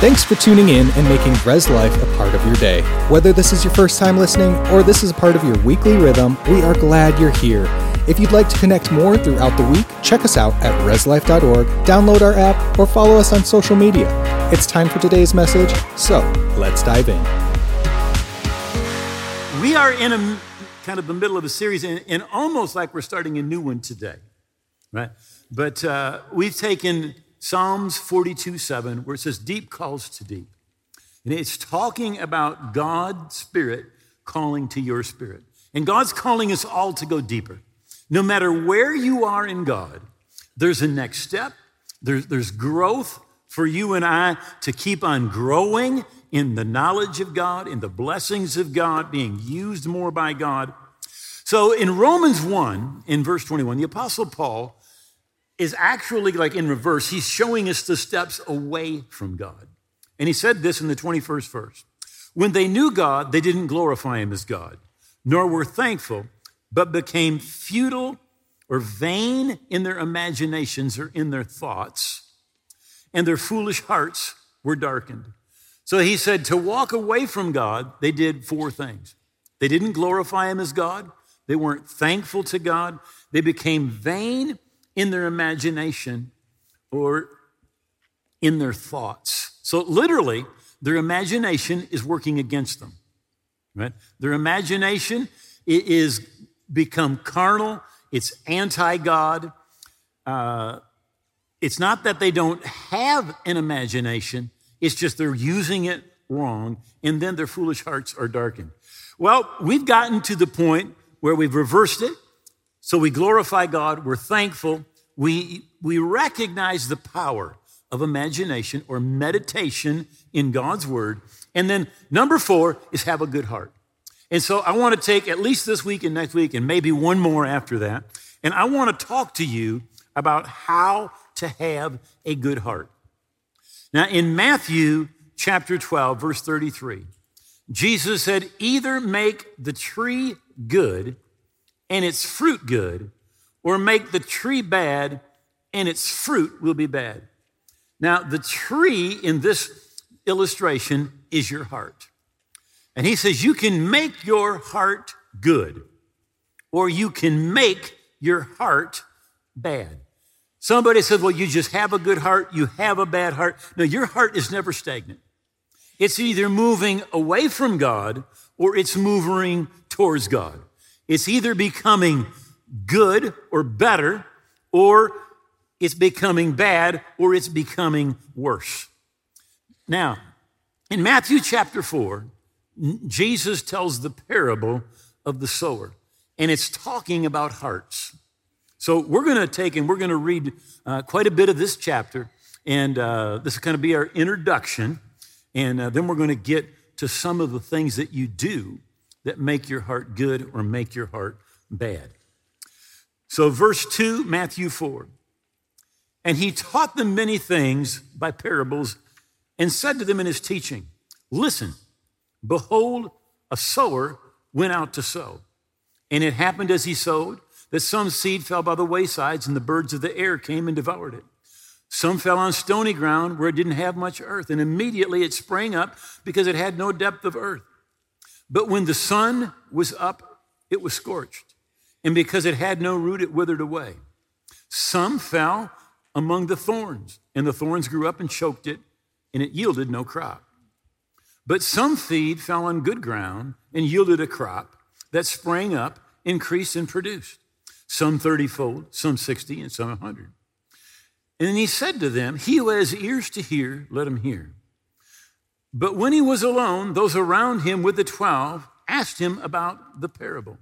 Thanks for tuning in and making Res Life a part of your day. Whether this is your first time listening or this is a part of your weekly rhythm, we are glad you're here. If you'd like to connect more throughout the week, check us out at reslife.org, download our app, or follow us on social media. It's time for today's message, so let's dive in. We are in a kind of the middle of a series, and, and almost like we're starting a new one today, right? But uh, we've taken Psalms 42 7, where it says, Deep calls to deep. And it's talking about God's Spirit calling to your spirit. And God's calling us all to go deeper. No matter where you are in God, there's a next step, there's, there's growth for you and I to keep on growing in the knowledge of God, in the blessings of God, being used more by God. So in Romans 1, in verse 21, the Apostle Paul is actually like in reverse. He's showing us the steps away from God. And he said this in the 21st verse When they knew God, they didn't glorify him as God, nor were thankful, but became futile or vain in their imaginations or in their thoughts, and their foolish hearts were darkened. So he said to walk away from God, they did four things. They didn't glorify him as God, they weren't thankful to God, they became vain in their imagination or in their thoughts. So, literally, their imagination is working against them. Right? Their imagination is become carnal. It's anti-God. Uh, it's not that they don't have an imagination. It's just they're using it wrong, and then their foolish hearts are darkened. Well, we've gotten to the point where we've reversed it. So we glorify God, we're thankful, we, we recognize the power of imagination or meditation in God's word. And then number four is have a good heart. And so I want to take at least this week and next week and maybe one more after that. And I want to talk to you about how to have a good heart. Now, in Matthew chapter 12, verse 33, Jesus said, Either make the tree good and its fruit good, or make the tree bad and its fruit will be bad. Now, the tree in this illustration is your heart. And he says, You can make your heart good, or you can make your heart bad. Somebody said, Well, you just have a good heart, you have a bad heart. No, your heart is never stagnant. It's either moving away from God or it's moving towards God. It's either becoming good or better, or it's becoming bad, or it's becoming worse. Now, in Matthew chapter 4, Jesus tells the parable of the sower, and it's talking about hearts. So we're going to take and we're going to read uh, quite a bit of this chapter, and uh, this is going to be our introduction, and uh, then we're going to get to some of the things that you do that make your heart good or make your heart bad. So, verse 2, Matthew 4. And he taught them many things by parables and said to them in his teaching, Listen, behold, a sower went out to sow. And it happened as he sowed that some seed fell by the waysides, and the birds of the air came and devoured it. Some fell on stony ground where it didn't have much earth, and immediately it sprang up because it had no depth of earth. But when the sun was up, it was scorched and because it had no root, it withered away. Some fell among the thorns, and the thorns grew up and choked it, and it yielded no crop. But some seed fell on good ground and yielded a crop that sprang up, increased, and produced. Some thirtyfold, some sixty, and some a hundred. And then he said to them, He who has ears to hear, let him hear. But when he was alone, those around him with the twelve asked him about the parable.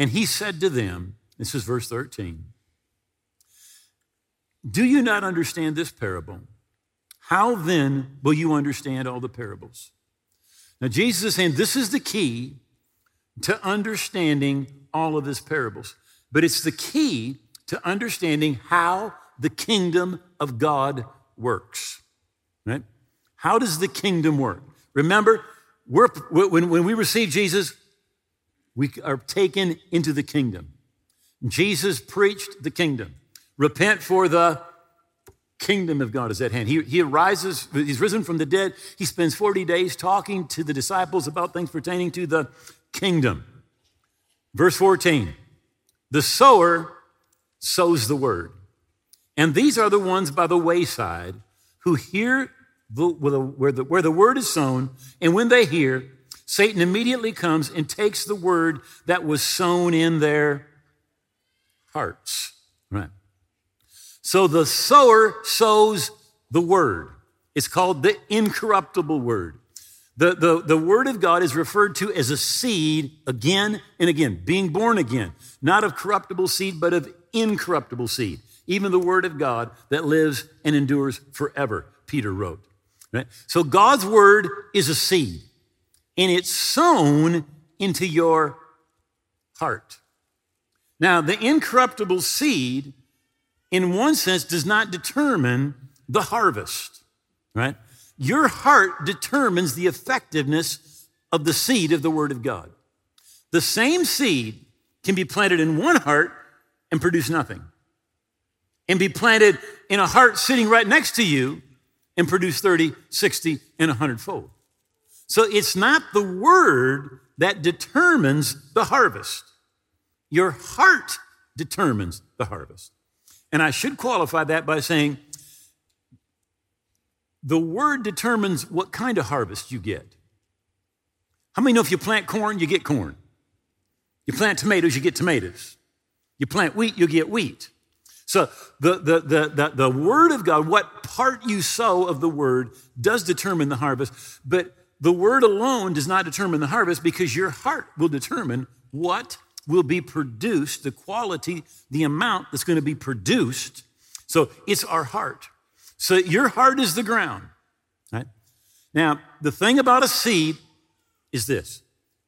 And he said to them, this is verse 13, Do you not understand this parable? How then will you understand all the parables? Now, Jesus is saying this is the key to understanding all of his parables, but it's the key to understanding how the kingdom of God works. Right? How does the kingdom work? Remember, when, when we receive Jesus, we are taken into the kingdom. Jesus preached the kingdom. Repent for the kingdom of God is at hand. He, he arises, he's risen from the dead. He spends 40 days talking to the disciples about things pertaining to the kingdom. Verse 14 the sower sows the word. And these are the ones by the wayside who hear the, where, the, where the word is sown, and when they hear, Satan immediately comes and takes the word that was sown in their hearts. Right. So the sower sows the word. It's called the incorruptible word. The, the, the word of God is referred to as a seed again and again, being born again, not of corruptible seed, but of incorruptible seed. Even the word of God that lives and endures forever, Peter wrote. Right? So God's word is a seed, and it's sown into your heart. Now, the incorruptible seed, in one sense, does not determine the harvest, right? Your heart determines the effectiveness of the seed of the Word of God. The same seed can be planted in one heart and produce nothing, and be planted in a heart sitting right next to you and produce 30, 60, and 100 fold. So it's not the Word that determines the harvest. Your heart determines the harvest. And I should qualify that by saying the word determines what kind of harvest you get. How many know if you plant corn, you get corn? You plant tomatoes, you get tomatoes. You plant wheat, you get wheat. So the, the, the, the, the word of God, what part you sow of the word, does determine the harvest, but the word alone does not determine the harvest because your heart will determine what will be produced, the quality, the amount that's going to be produced. So it's our heart. So your heart is the ground. Right? Now, the thing about a seed is this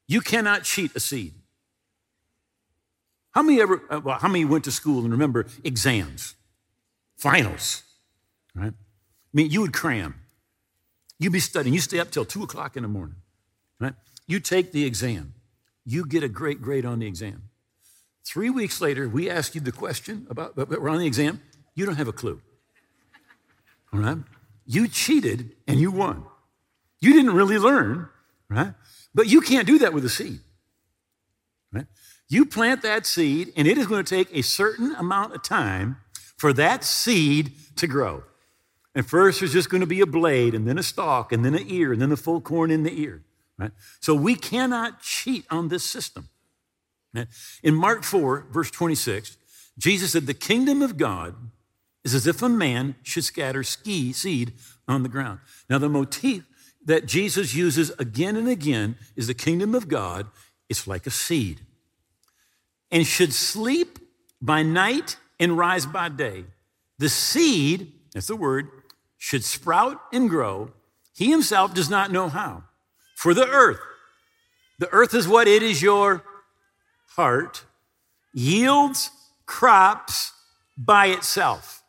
you cannot cheat a seed. How many ever, uh, well, how many went to school and remember exams, finals, right? I mean, you would cram. You'd be studying. You stay up till two o'clock in the morning, right? You take the exam you get a great grade on the exam. Three weeks later, we ask you the question about, but we're on the exam, you don't have a clue. All right? You cheated and you won. You didn't really learn, right? But you can't do that with a seed. Right? You plant that seed, and it is going to take a certain amount of time for that seed to grow. And first, there's just going to be a blade, and then a stalk, and then an ear, and then the full corn in the ear. Right? So we cannot cheat on this system. In Mark 4, verse 26, Jesus said, The kingdom of God is as if a man should scatter ski seed on the ground. Now, the motif that Jesus uses again and again is the kingdom of God. It's like a seed and should sleep by night and rise by day. The seed, that's the word, should sprout and grow. He himself does not know how for the earth. The earth is what it is your heart, yields crops by itself.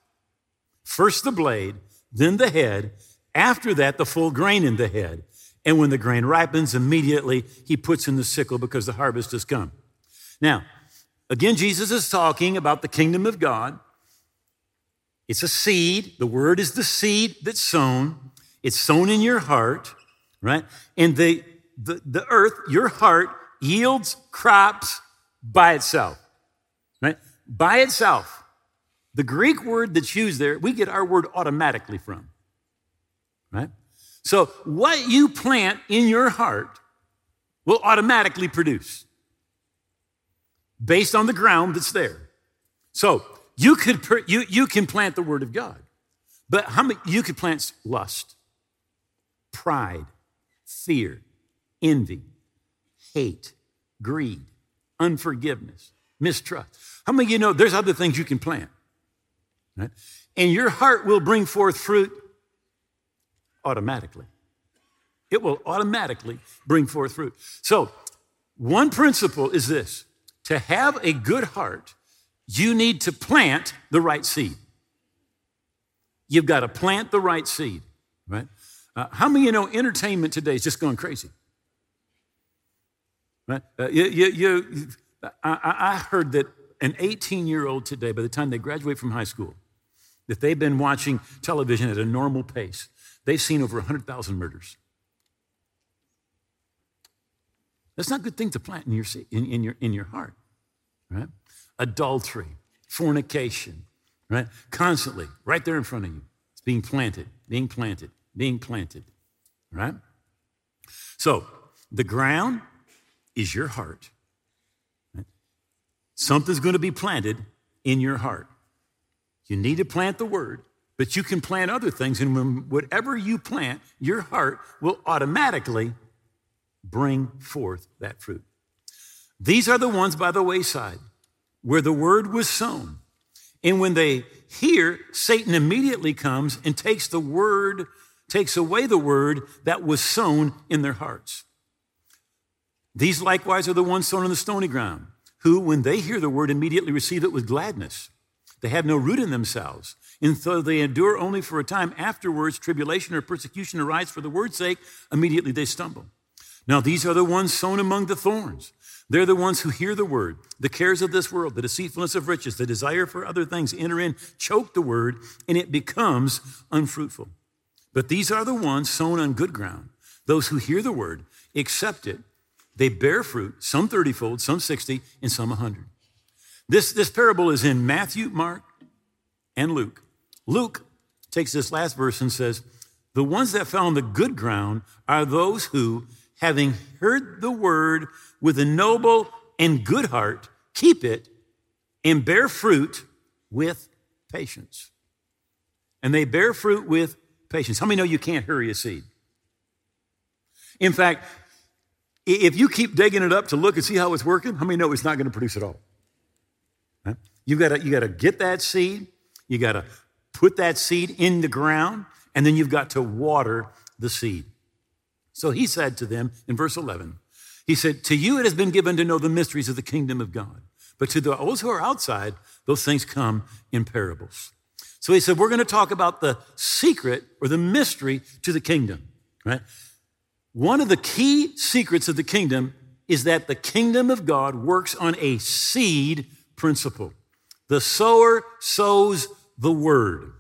First the blade, then the head, after that, the full grain in the head. And when the grain ripens, immediately he puts in the sickle because the harvest has come. Now, again, Jesus is talking about the kingdom of God. It's a seed. The word is the seed that's sown. It's sown in your heart right? And the, the, the earth, your heart, yields crops by itself, right? By itself. The Greek word that's used there, we get our word automatically from, right? So what you plant in your heart will automatically produce based on the ground that's there. So you could you you can plant the word of God, but how many you could plant lust, pride, fear, envy, hate, greed, unforgiveness, mistrust. How many of you know there's other things you can plant? Right? And your heart will bring forth fruit automatically. It will automatically bring forth fruit. So, one principle is this to have a good heart, you need to plant the right seed. You've got to plant the right seed, right? Uh, how many you know entertainment today is just going crazy? Right? Uh, you, you, you, I, I heard that an 18 year old today, by the time they graduate from high school, that they've been watching television at a normal pace, they've seen over 100,000 murders. That's not a good thing to plant in your, in, in, your, in your heart, right? Adultery, fornication, right? Constantly, right there in front of you. It's being planted, being planted, being planted, right? So, the ground is your heart. Right? Something's going to be planted in your heart. You need to plant the word, but you can plant other things, and when, whatever you plant, your heart will automatically bring forth that fruit. These are the ones by the wayside where the word was sown. And when they hear, Satan immediately comes and takes the word, takes away the word that was sown in their hearts. These likewise are the ones sown on the stony ground, who, when they hear the word, immediately receive it with gladness. They have no root in themselves. And though they endure only for a time, afterwards, tribulation or persecution arise for the word's sake, immediately they stumble. Now, these are the ones sown among the thorns. They're the ones who hear the word. The cares of this world, the deceitfulness of riches, the desire for other things enter in, choke the word, and it becomes unfruitful. But these are the ones sown on good ground. Those who hear the word, accept it, they bear fruit, some 30 fold, some 60, and some 100. This, this parable is in Matthew, Mark, and Luke. Luke takes this last verse and says, The ones that fell on the good ground are those who, having heard the word with a noble and good heart, keep it and bear fruit with patience. And they bear fruit with patience. How many know you can't hurry a seed? In fact, if you keep digging it up to look and see how it's working, how many know it's not going to produce at all? Huh? You got you to get that seed, you got to put that seed in the ground, and then you've got to water the seed. So he said to them in verse 11, he said, To you it has been given to know the mysteries of the kingdom of God. But to those who are outside, those things come in parables. So he said, We're going to talk about the secret or the mystery to the kingdom, right? One of the key secrets of the kingdom is that the kingdom of God works on a seed principle. The sower sows the word,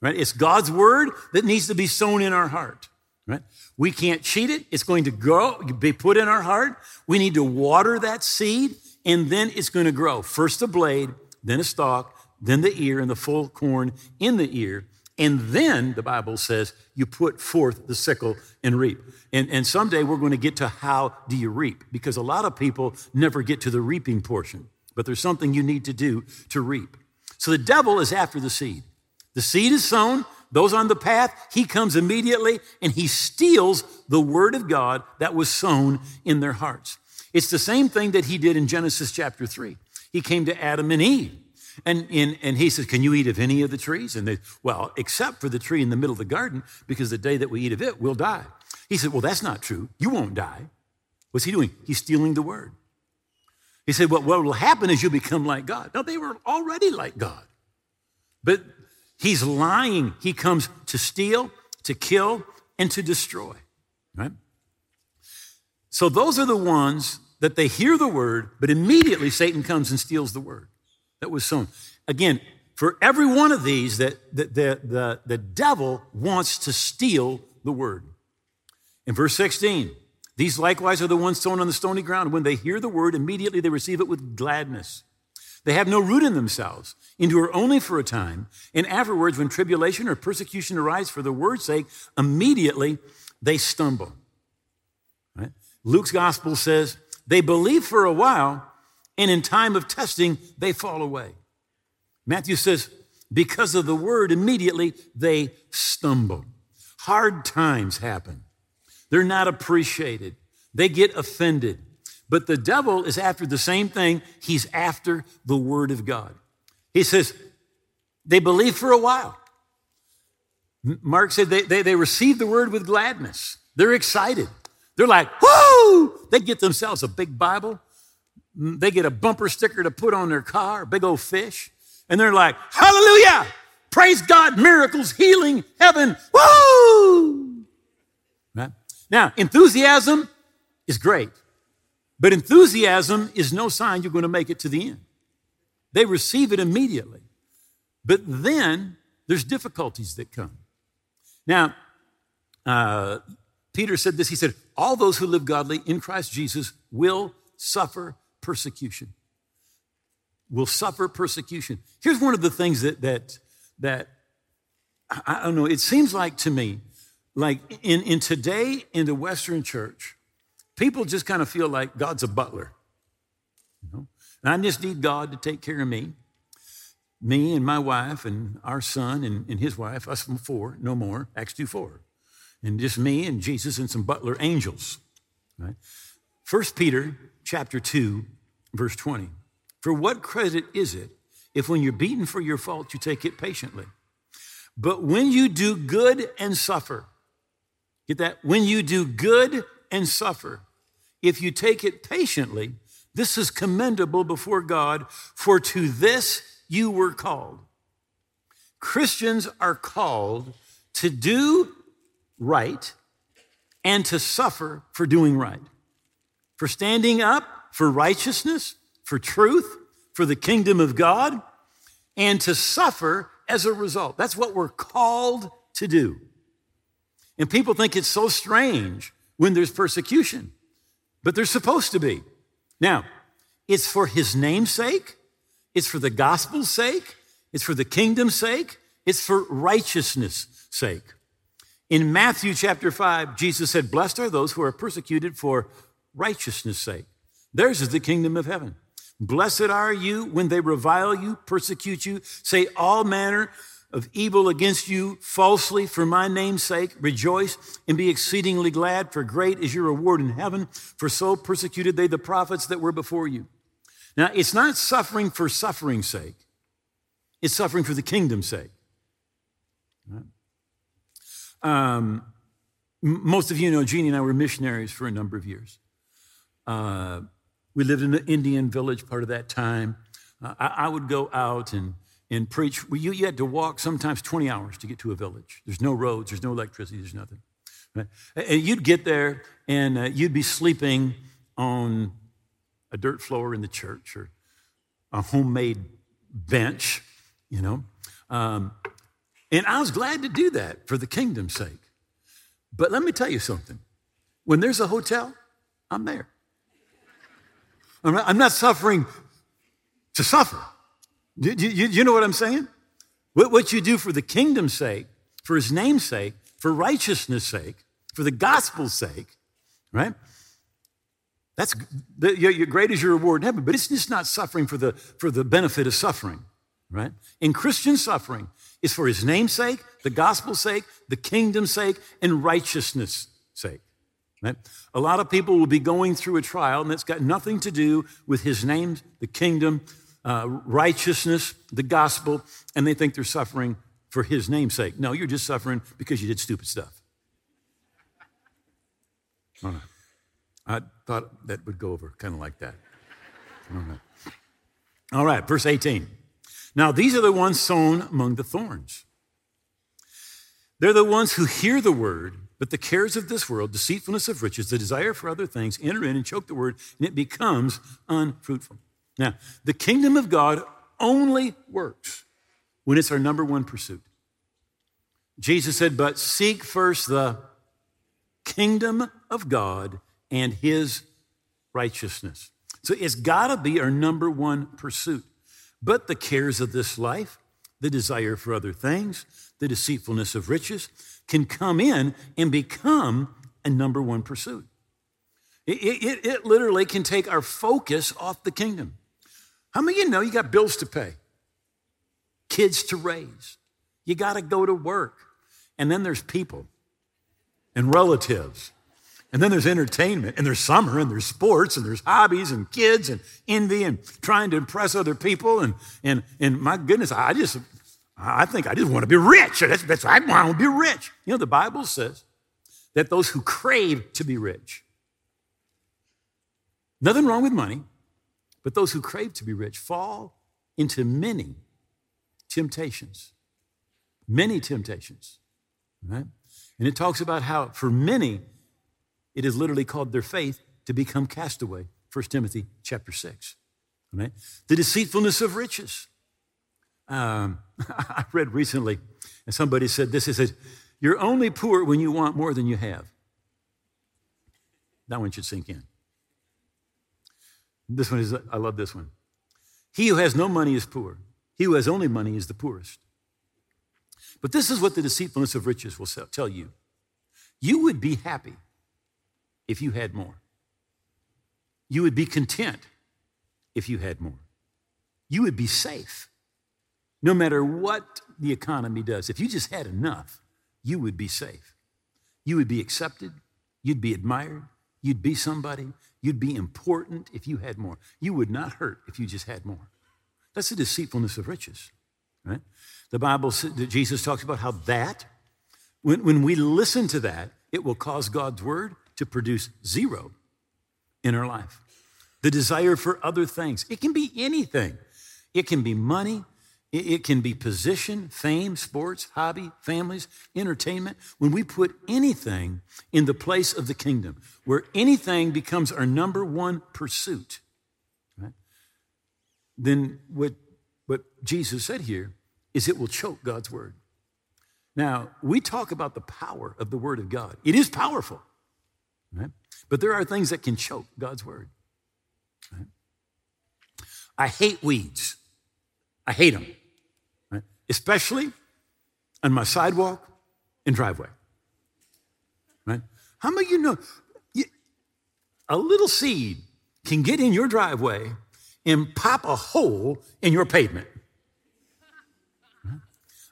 right? It's God's word that needs to be sown in our heart. Right? We can't cheat it. It's going to grow, be put in our heart. We need to water that seed, and then it's going to grow. First a blade, then a stalk, then the ear, and the full corn in the ear. And then the Bible says you put forth the sickle and reap. And, and someday we're going to get to how do you reap? Because a lot of people never get to the reaping portion, but there's something you need to do to reap. So the devil is after the seed. The seed is sown, those on the path, he comes immediately and he steals the word of God that was sown in their hearts. It's the same thing that he did in Genesis chapter 3. He came to Adam and Eve. And, and, and he says, Can you eat of any of the trees? And they, well, except for the tree in the middle of the garden, because the day that we eat of it, we'll die. He said, Well, that's not true. You won't die. What's he doing? He's stealing the word. He said, Well, what will happen is you'll become like God. Now, they were already like God. But He's lying. He comes to steal, to kill, and to destroy, right? So those are the ones that they hear the word, but immediately Satan comes and steals the word that was sown. Again, for every one of these, that the, the, the, the devil wants to steal the word. In verse 16, these likewise are the ones sown on the stony ground. When they hear the word, immediately they receive it with gladness. They have no root in themselves, endure only for a time, and afterwards, when tribulation or persecution arise for the word's sake, immediately they stumble. Right? Luke's gospel says they believe for a while, and in time of testing, they fall away. Matthew says, because of the word, immediately they stumble. Hard times happen. They're not appreciated. They get offended. But the devil is after the same thing. He's after the word of God. He says, they believe for a while. Mark said they, they, they receive the word with gladness. They're excited. They're like, whoo! They get themselves a big Bible. They get a bumper sticker to put on their car, big old fish. And they're like, hallelujah! Praise God, miracles, healing, heaven, woo! Right? Now, enthusiasm is great. But enthusiasm is no sign you're going to make it to the end. They receive it immediately. But then there's difficulties that come. Now, uh, Peter said this. He said, All those who live godly in Christ Jesus will suffer persecution. Will suffer persecution. Here's one of the things that, that, that I don't know, it seems like to me, like in, in today in the Western church, people just kind of feel like God's a butler. You know? And I just need God to take care of me. Me and my wife and our son and, and his wife, us from four, no more, Acts 2 4. And just me and Jesus and some butler angels. Right? 1 Peter chapter 2, verse 20. For what credit is it if when you're beaten for your fault, you take it patiently? But when you do good and suffer, get that? When you do good and suffer, if you take it patiently, this is commendable before God, for to this you were called. Christians are called to do right and to suffer for doing right, for standing up for righteousness, for truth, for the kingdom of God, and to suffer as a result. That's what we're called to do. And people think it's so strange when there's persecution, but there's supposed to be. Now, it's for his name's sake, it's for the gospel's sake, it's for the kingdom's sake, it's for righteousness' sake. In Matthew chapter 5, Jesus said, Blessed are those who are persecuted for righteousness' sake. Theirs is the kingdom of heaven. Blessed are you when they revile you, persecute you, say all manner of evil against you falsely for my name's sake. Rejoice and be exceedingly glad, for great is your reward in heaven, for so persecuted they the prophets that were before you. Now, it's not suffering for suffering's sake, it's suffering for the kingdom's sake. Um, most of you know Jeannie and I were missionaries for a number of years. Uh, we lived in an Indian village part of that time. Uh, I, I, would go out and, and preach. You, you, had to walk sometimes 20 hours to get to a village. There's no roads, there's no electricity, there's nothing. Right? And you'd get there and uh, you'd be sleeping on a dirt floor in the church or a homemade bench, you know. Um, and I was glad to do that for the kingdom's sake. But let me tell you something when there's a hotel, I'm there. I'm not, I'm not suffering to suffer. Do, do, you, know what I'm saying? What, what you do for the kingdom's sake, for his name's sake, for righteousness' sake, for the gospel's sake, right? That's the, your great is your reward in heaven, but it's just not suffering for the, for the benefit of suffering, right? In Christian suffering is for his name's sake, the gospel's sake, the kingdom's sake, and righteousness' sake. Right? A lot of people will be going through a trial, and that's got nothing to do with his name, the kingdom, uh, righteousness, the gospel, and they think they're suffering for his name's sake. No, you're just suffering because you did stupid stuff. I thought that would go over kind of like that. All right, verse 18. Now, these are the ones sown among the thorns. They're the ones who hear the word, but the cares of this world, deceitfulness of riches, the desire for other things enter in and choke the word, and it becomes unfruitful. Now, the kingdom of God only works when it's our number one pursuit. Jesus said, But seek first the kingdom of God and his righteousness. So it's got to be our number one pursuit. But the cares of this life, the desire for other things, the deceitfulness of riches, can come in and become a number one pursuit. It, it, it literally can take our focus off the kingdom. How many of you know you got bills to pay, kids to raise? You got to go to work. And then there's people and relatives. And then there's entertainment, and there's summer, and there's sports, and there's hobbies, and kids, and envy, and trying to impress other people. And, and, and my goodness, I just, I think I just want to be rich. That's, that's, I want to be rich. You know, the Bible says that those who crave to be rich, nothing wrong with money, but those who crave to be rich fall into many temptations. Many temptations. Right? And it talks about how for many, it is literally called their faith to become castaway. 1 Timothy chapter 6. Right? The deceitfulness of riches. Um, I read recently, and somebody said this. He said, You're only poor when you want more than you have. That one should sink in. This one is, I love this one. He who has no money is poor. He who has only money is the poorest. But this is what the deceitfulness of riches will tell you. You would be happy if you had more. You would be content if you had more. You would be safe no matter what the economy does. If you just had enough, you would be safe. You would be accepted. You'd be admired. You'd be somebody. You'd be important if you had more. You would not hurt if you just had more. That's the deceitfulness of riches, right? The Bible, Jesus talks about how that, when, when we listen to that, it will cause God's word to produce zero in our life. The desire for other things. It can be anything. It can be money. It can be position, fame, sports, hobby, families, entertainment. When we put anything in the place of the kingdom, where anything becomes our number one pursuit, then what, what Jesus said here is it will choke God's word. Now, we talk about the power of the word of God. It is powerful, right? But there are things that can choke God's word. Right? I hate weeds. I hate them, right? especially on my sidewalk and driveway. Right? How many of you know a little seed can get in your driveway and pop a hole in your pavement.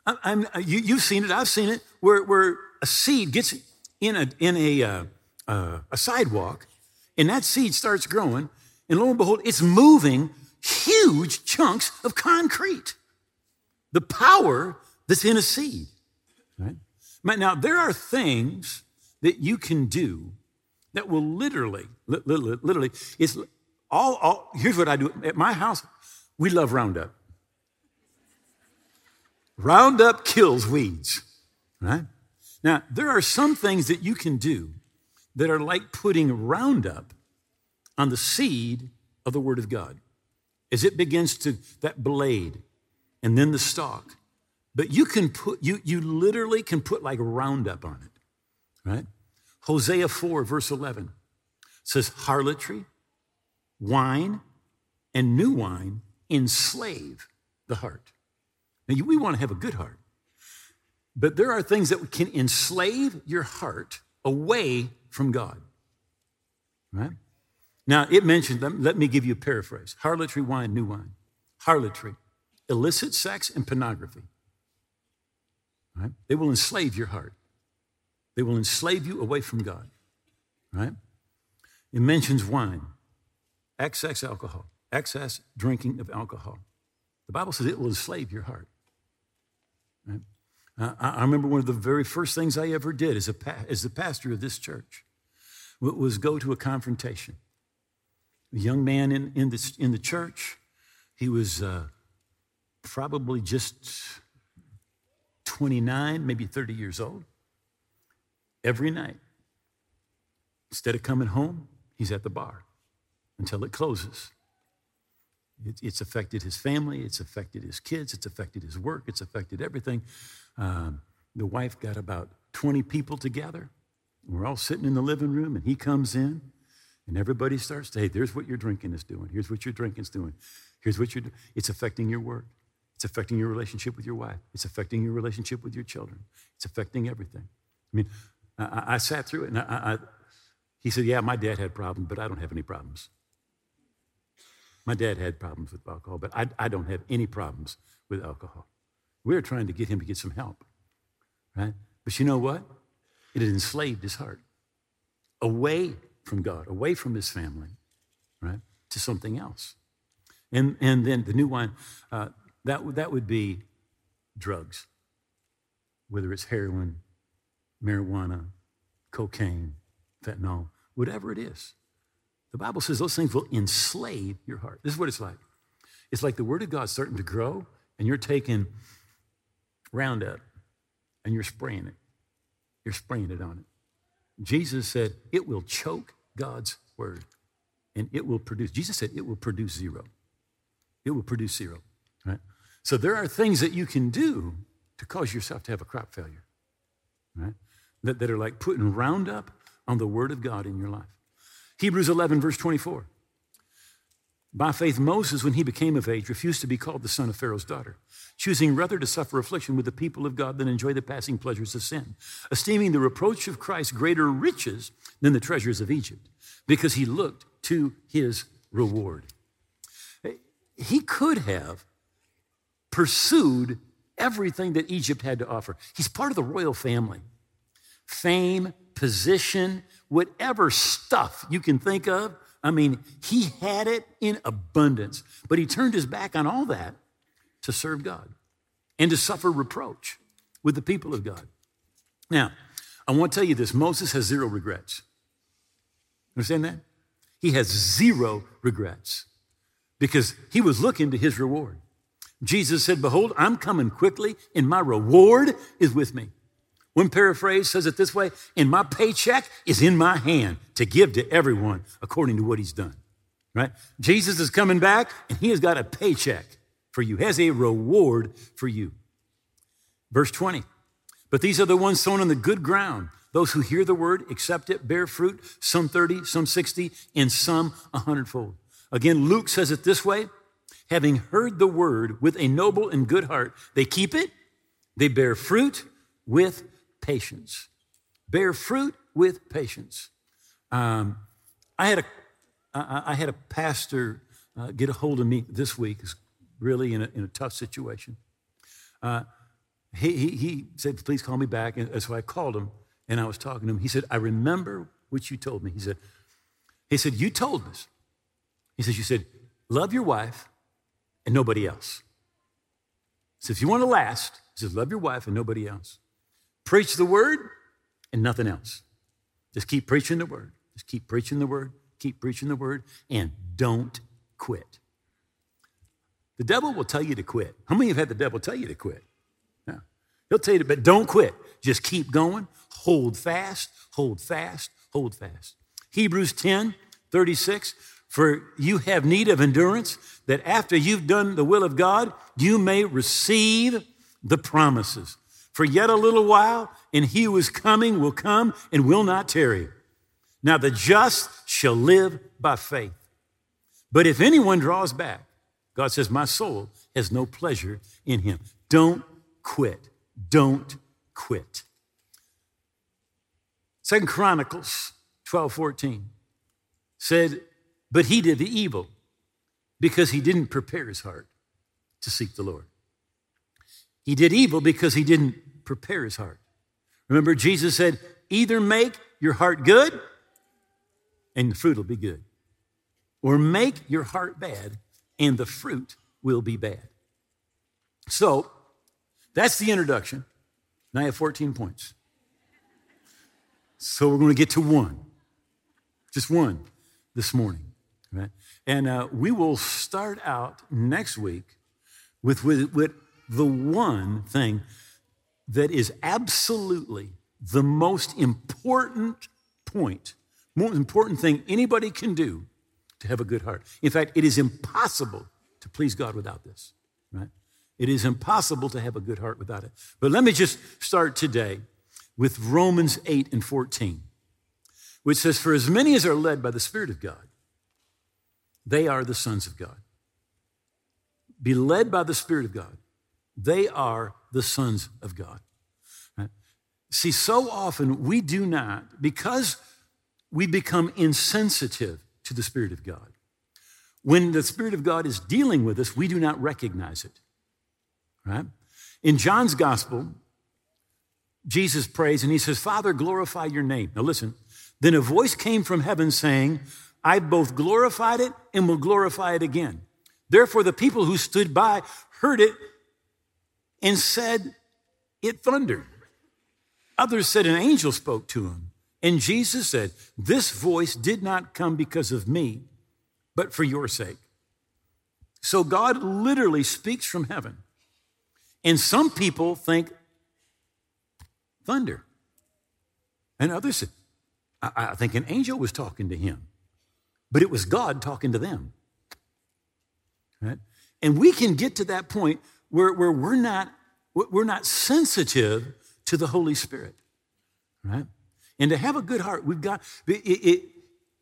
I'm, you, have seen it, I've seen it, where, where a seed gets in a, in a, uh, uh, a sidewalk, and that seed starts growing, and lo and behold, it's moving huge chunks of concrete. The power that's in a seed. Right? Now, there are things that you can do that will literally, literally, literally, it's all, all, here's what I do. At my house, we love Roundup. Roundup kills weeds, right? Now, there are some things that you can do that are like putting Roundup on the seed of the Word of God. As it begins to, that blade, and then the stalk. But you can put, you, you literally can put like Roundup on it, right? Hosea 4, verse 11 says, harlotry, wine and new wine enslave the heart. Now, we want to have a good heart, but there are things that can enslave your heart away from God. Right? Now, it mentions, let me give you a paraphrase harlotry, wine, new wine. Harlotry, illicit sex and pornography. Right? They will enslave your heart. They will enslave you away from God. Right? It mentions wine excess alcohol, excess drinking of alcohol. The Bible says it will enslave your heart. Right? Uh, I remember one of the very first things I ever did as, a, as the pastor of this church was go to a confrontation. A young man in, in, the, in the church, he was uh, probably just 29, maybe 30 years old. Every night, instead of coming home, he's at the bar until it closes. It, it's affected his family, it's affected his kids, it's affected his work, it's affected everything. Um, the wife got about 20 people together. We're all sitting in the living room, and he comes in, and everybody starts to, hey, there's what your drinking is doing. Here's what your drinking's doing. Here's what you're doing. It's affecting your work. It's affecting your relationship with your wife. It's affecting your relationship with your children. It's affecting everything. I mean, I, I sat through it, and I, I, he said, yeah, my dad had problems, but I don't have any problems. My dad had problems with alcohol, but I, I don't have any problems with alcohol. We're trying to get him to get some help, right? But you know what? It had enslaved his heart away from God, away from his family, right, to something else. And, and then the new wine, uh, that, that would be drugs, whether it's heroin, marijuana, cocaine, fentanyl, whatever it is. The Bible says those things will enslave your heart. This is what it's like. It's like the Word of God starting to grow, and you're taking Roundup and you're spraying it. You're spraying it on it. Jesus said it will choke God's Word, and it will produce. Jesus said it will produce zero. It will produce zero. Right? So there are things that you can do to cause yourself to have a crop failure, right? That, that are like putting Roundup on the Word of God in your life. Hebrews 11, verse 24. By faith, Moses, when he became of age, refused to be called the son of Pharaoh's daughter, choosing rather to suffer affliction with the people of God than enjoy the passing pleasures of sin, esteeming the reproach of Christ greater riches than the treasures of Egypt, because he looked to his reward. He could have pursued everything that Egypt had to offer. He's part of the royal family. Fame, position, whatever stuff you can think of, I mean, he had it in abundance, but he turned his back on all that to serve God and to suffer reproach with the people of God. Now, I want to tell you this Moses has zero regrets. Understand that? He has zero regrets because he was looking to his reward. Jesus said, Behold, I'm coming quickly, and my reward is with me. One paraphrase says it this way And my paycheck is in my hand to give to everyone according to what he's done. Right? Jesus is coming back and he has got a paycheck for you, has a reward for you. Verse 20. But these are the ones sown on the good ground, those who hear the word, accept it, bear fruit, some 30, some 60, and some a hundredfold. Again, Luke says it this way having heard the word with a noble and good heart, they keep it, they bear fruit with patience. Bear fruit with patience. Um, I had a I had a pastor uh, get a hold of me this week, Is really in a, in a tough situation. Uh, he, he, he said, Please call me back. And so I called him and I was talking to him. He said, I remember what you told me. He said, he said, You told us. He says, You said, love your wife and nobody else. So if you want to last, he says, love your wife and nobody else. Preach the word and nothing else. Just keep preaching the word. Just keep preaching the word, keep preaching the word, and don't quit. The devil will tell you to quit. How many have had the devil tell you to quit? No. He'll tell you to, but don't quit. Just keep going. Hold fast, hold fast, hold fast. Hebrews 10 36. For you have need of endurance, that after you've done the will of God, you may receive the promises. For yet a little while, and he who is coming will come and will not tarry. Now the just shall live by faith. But if anyone draws back, God says, My soul has no pleasure in him. Don't quit. Don't quit. Second Chronicles 12 14 said, But he did the evil because he didn't prepare his heart to seek the Lord. He did evil because he didn't prepare his heart. Remember, Jesus said, either make your heart good and the fruit will be good, or make your heart bad and the fruit will be bad. So that's the introduction. Now I have 14 points. So we're going to get to one, just one this morning. Right? And uh, we will start out next week with, with, with the one thing that is absolutely the most important point, most important thing anybody can do to have a good heart. In fact, it is impossible to please God without this, right? It is impossible to have a good heart without it. But let me just start today with Romans 8 and 14, which says, For as many as are led by the Spirit of God, they are the sons of God. Be led by the Spirit of God. They are the sons of God. See, so often we do not, because we become insensitive to the Spirit of God. When the Spirit of God is dealing with us, we do not recognize it. Right? In John's gospel, Jesus prays and he says, Father, glorify your name. Now listen, then a voice came from heaven saying, I've both glorified it and will glorify it again. Therefore, the people who stood by heard it and said, It thundered. Others said, An angel spoke to him. And Jesus said, This voice did not come because of me, but for your sake. So God literally speaks from heaven. And some people think thunder. And others said, I, I think an angel was talking to him, but it was God talking to them. Right? And we can get to that point where, where we're, not, we're not sensitive to the Holy Spirit, right? And to have a good heart, we've got, it, it,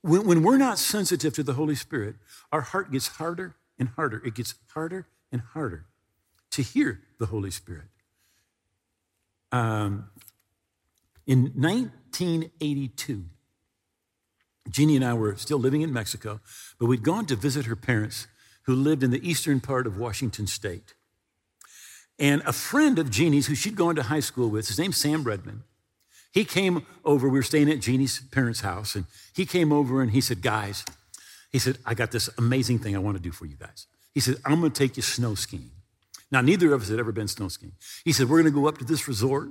when, when we're not sensitive to the Holy Spirit, our heart gets harder and harder. It gets harder and harder to hear the Holy Spirit. Um, in 1982, Jeannie and I were still living in Mexico, but we'd gone to visit her parents who lived in the eastern part of Washington state. And a friend of Jeannie's, who she'd gone to high school with, his name's Sam Redman, he came over. We were staying at Jeannie's parents' house, and he came over and he said, Guys, he said, I got this amazing thing I want to do for you guys. He said, I'm going to take you snow skiing. Now, neither of us had ever been snow skiing. He said, We're going to go up to this resort.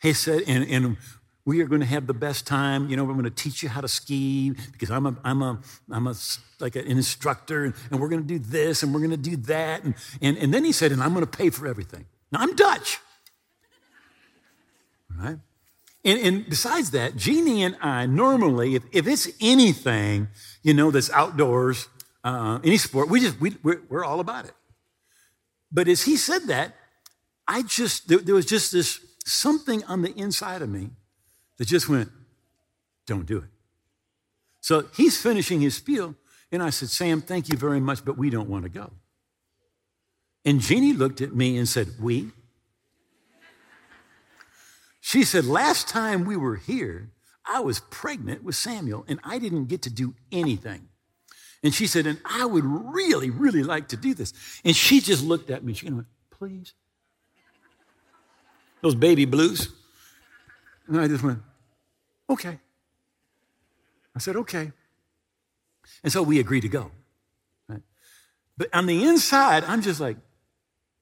He said, and, and we are going to have the best time. You know, we're going to teach you how to ski because I'm a, I'm a, I'm a like an instructor, and, and we're going to do this and we're going to do that. And, and, and then he said, and I'm going to pay for everything. Now, I'm Dutch. Right? And, and besides that, Jeannie and I normally, if, if it's anything, you know, that's outdoors, uh, any sport, we just, we, we're, we're all about it. But as he said that, I just, there, there was just this something on the inside of me that just went, don't do it. So he's finishing his spiel, and I said, Sam, thank you very much, but we don't want to go. And Jeannie looked at me and said, We? She said, Last time we were here, I was pregnant with Samuel, and I didn't get to do anything. And she said, And I would really, really like to do this. And she just looked at me. She went, Please. Those baby blues. And I just went, Okay. I said, Okay. And so we agreed to go. Right? But on the inside, I'm just like,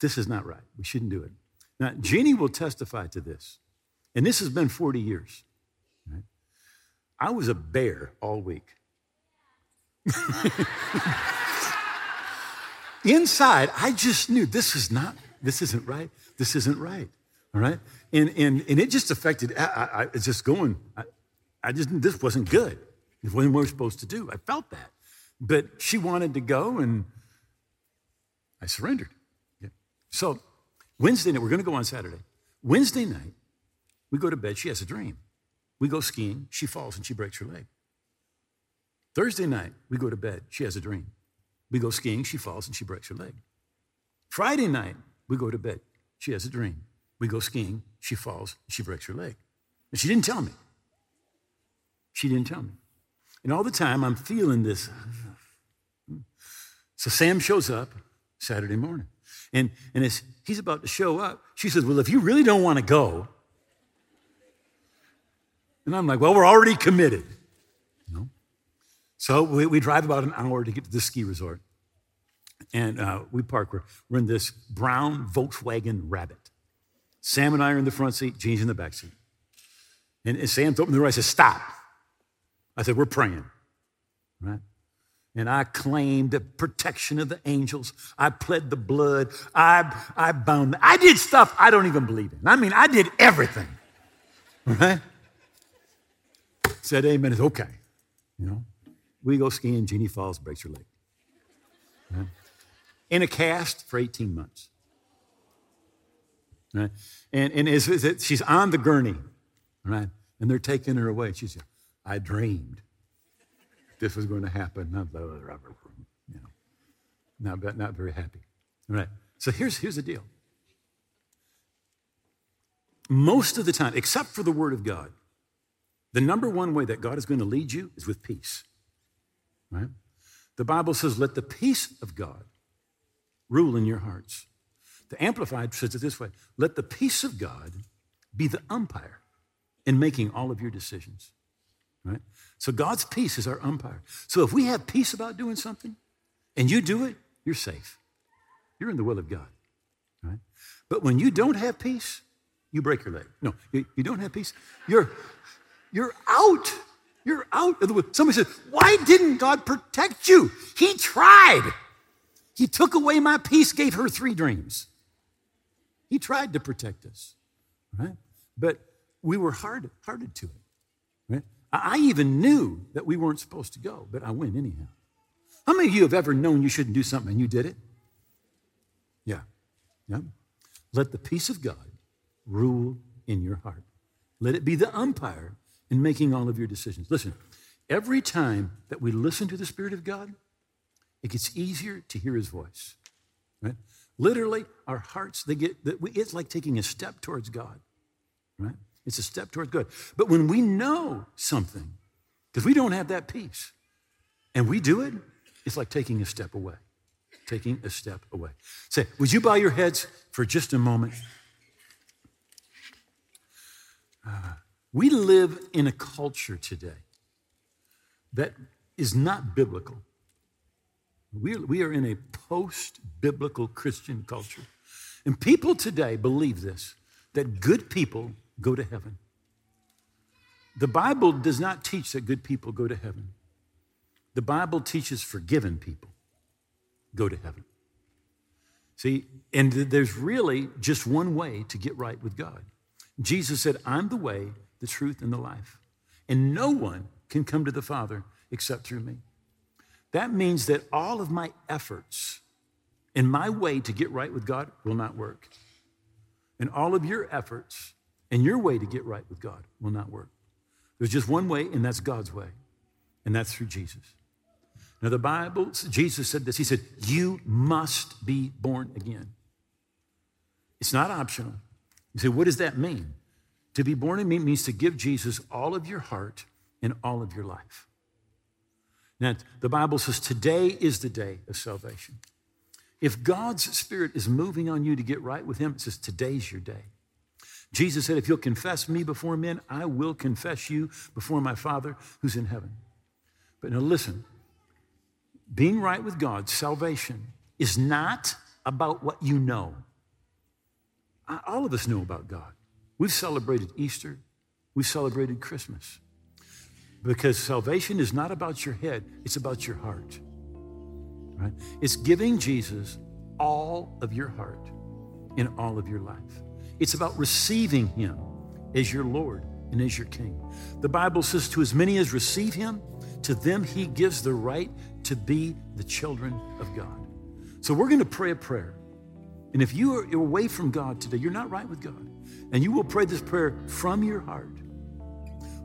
This is not right. We shouldn't do it. Now, Jeannie will testify to this. And this has been 40 years. Right? I was a bear all week. Inside, I just knew this is not, this isn't right. This isn't right. All right. And, and, and it just affected, I, I, it's just going, I, I just, this wasn't good. It wasn't what we were supposed to do. I felt that. But she wanted to go and I surrendered. Yeah. So Wednesday night, we're going to go on Saturday. Wednesday night, we go to bed. She has a dream. We go skiing. She falls and she breaks her leg. Thursday night, we go to bed. She has a dream. We go skiing. She falls and she breaks her leg. Friday night, we go to bed. She has a dream. We go skiing. She falls and she breaks her leg. And she didn't tell me. She didn't tell me. And all the time, I'm feeling this. So Sam shows up Saturday morning. And, and as he's about to show up, she says, Well, if you really don't want to go, and I'm like, well, we're already committed. You know? So we, we drive about an hour to get to the ski resort. And uh, we park, we're, we're in this brown Volkswagen Rabbit. Sam and I are in the front seat, Jean's in the back seat. And, and Sam's opened the door, I said, stop. I said, we're praying, right? And I claimed the protection of the angels. I pled the blood. I, I bound. I did stuff I don't even believe in. I mean, I did everything, right? said amen. It's okay. You know, we go skiing. Jeannie falls, breaks her leg. Right? In a cast for 18 months. Right? And, and is, is it, she's on the gurney, right? And they're taking her away. She said, I dreamed this was going to happen. Not, you know, not, not very happy. Right. So here's, here's the deal. Most of the time, except for the Word of God, the number one way that God is going to lead you is with peace. Right? The Bible says, let the peace of God rule in your hearts. The Amplified says it this way let the peace of God be the umpire in making all of your decisions. Right? So God's peace is our umpire. So if we have peace about doing something and you do it, you're safe. You're in the will of God. Right? But when you don't have peace, you break your leg. No, you, you don't have peace. You're you're out. You're out of the Somebody says, Why didn't God protect you? He tried. He took away my peace, gave her three dreams. He tried to protect us, right? But we were hard, hearted to it? I even knew that we weren't supposed to go, but I went anyhow. How many of you have ever known you shouldn't do something and you did it? Yeah. Yeah. Let the peace of God rule in your heart. Let it be the umpire in making all of your decisions. Listen, every time that we listen to the Spirit of God, it gets easier to hear his voice. Right? Literally, our hearts, they get, it's like taking a step towards God. Right? It's a step towards good. But when we know something, because we don't have that peace, and we do it, it's like taking a step away. Taking a step away. Say, would you bow your heads for just a moment? Uh, we live in a culture today that is not biblical. We we are in a post biblical Christian culture. And people today believe this that good people go to heaven. The Bible does not teach that good people go to heaven. The Bible teaches forgiven people go to heaven. See, and there's really just one way to get right with God. Jesus said, I'm the way, the truth, and the life. And no one can come to the Father except through me. That means that all of my efforts in my way to get right with God will not work. And all of your efforts and your way to get right with God will not work. There's just one way, and that's God's way, and that's through Jesus. Now, the Bible, Jesus said this He said, You must be born again. It's not optional. You say, What does that mean? To be born again means to give Jesus all of your heart and all of your life. Now, the Bible says today is the day of salvation. If God's Spirit is moving on you to get right with Him, it says today's your day. Jesus said, If you'll confess me before men, I will confess you before my Father who's in heaven. But now listen, being right with God, salvation, is not about what you know. All of us know about God. We've celebrated Easter, we've celebrated Christmas. Because salvation is not about your head, it's about your heart. Right? It's giving Jesus all of your heart in all of your life. It's about receiving him as your Lord and as your King. The Bible says, To as many as receive him, to them he gives the right to be the children of God. So we're going to pray a prayer. And if you are away from God today, you're not right with God, and you will pray this prayer from your heart.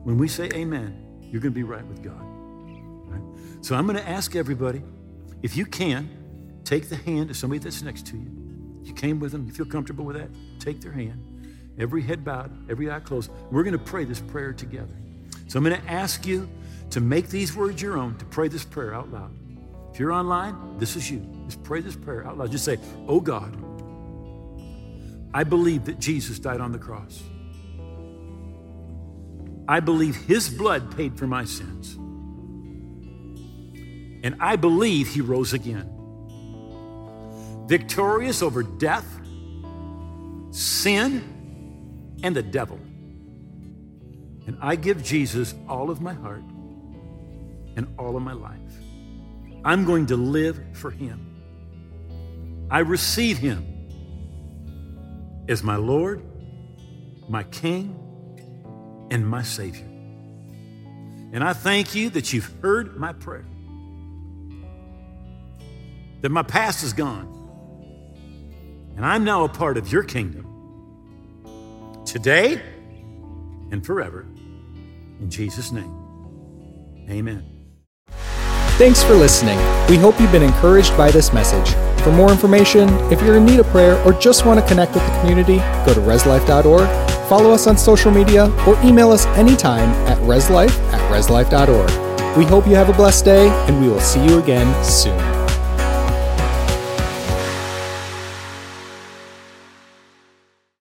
When we say amen, you're going to be right with God. Right? So I'm going to ask everybody if you can, take the hand of somebody that's next to you. You came with them, you feel comfortable with that, take their hand. Every head bowed, every eye closed. We're going to pray this prayer together. So I'm going to ask you to make these words your own, to pray this prayer out loud. If you're online, this is you. Just pray this prayer out loud. Just say, Oh God, I believe that Jesus died on the cross. I believe his blood paid for my sins. And I believe he rose again. Victorious over death, sin, and the devil. And I give Jesus all of my heart and all of my life. I'm going to live for him. I receive him as my Lord, my King, and my Savior. And I thank you that you've heard my prayer, that my past is gone, and I'm now a part of your kingdom today and forever. In Jesus' name, amen. Thanks for listening. We hope you've been encouraged by this message. For more information, if you're in need of prayer or just want to connect with the community, go to reslife.org Follow us on social media or email us anytime at reslife at reslife.org. We hope you have a blessed day, and we will see you again soon.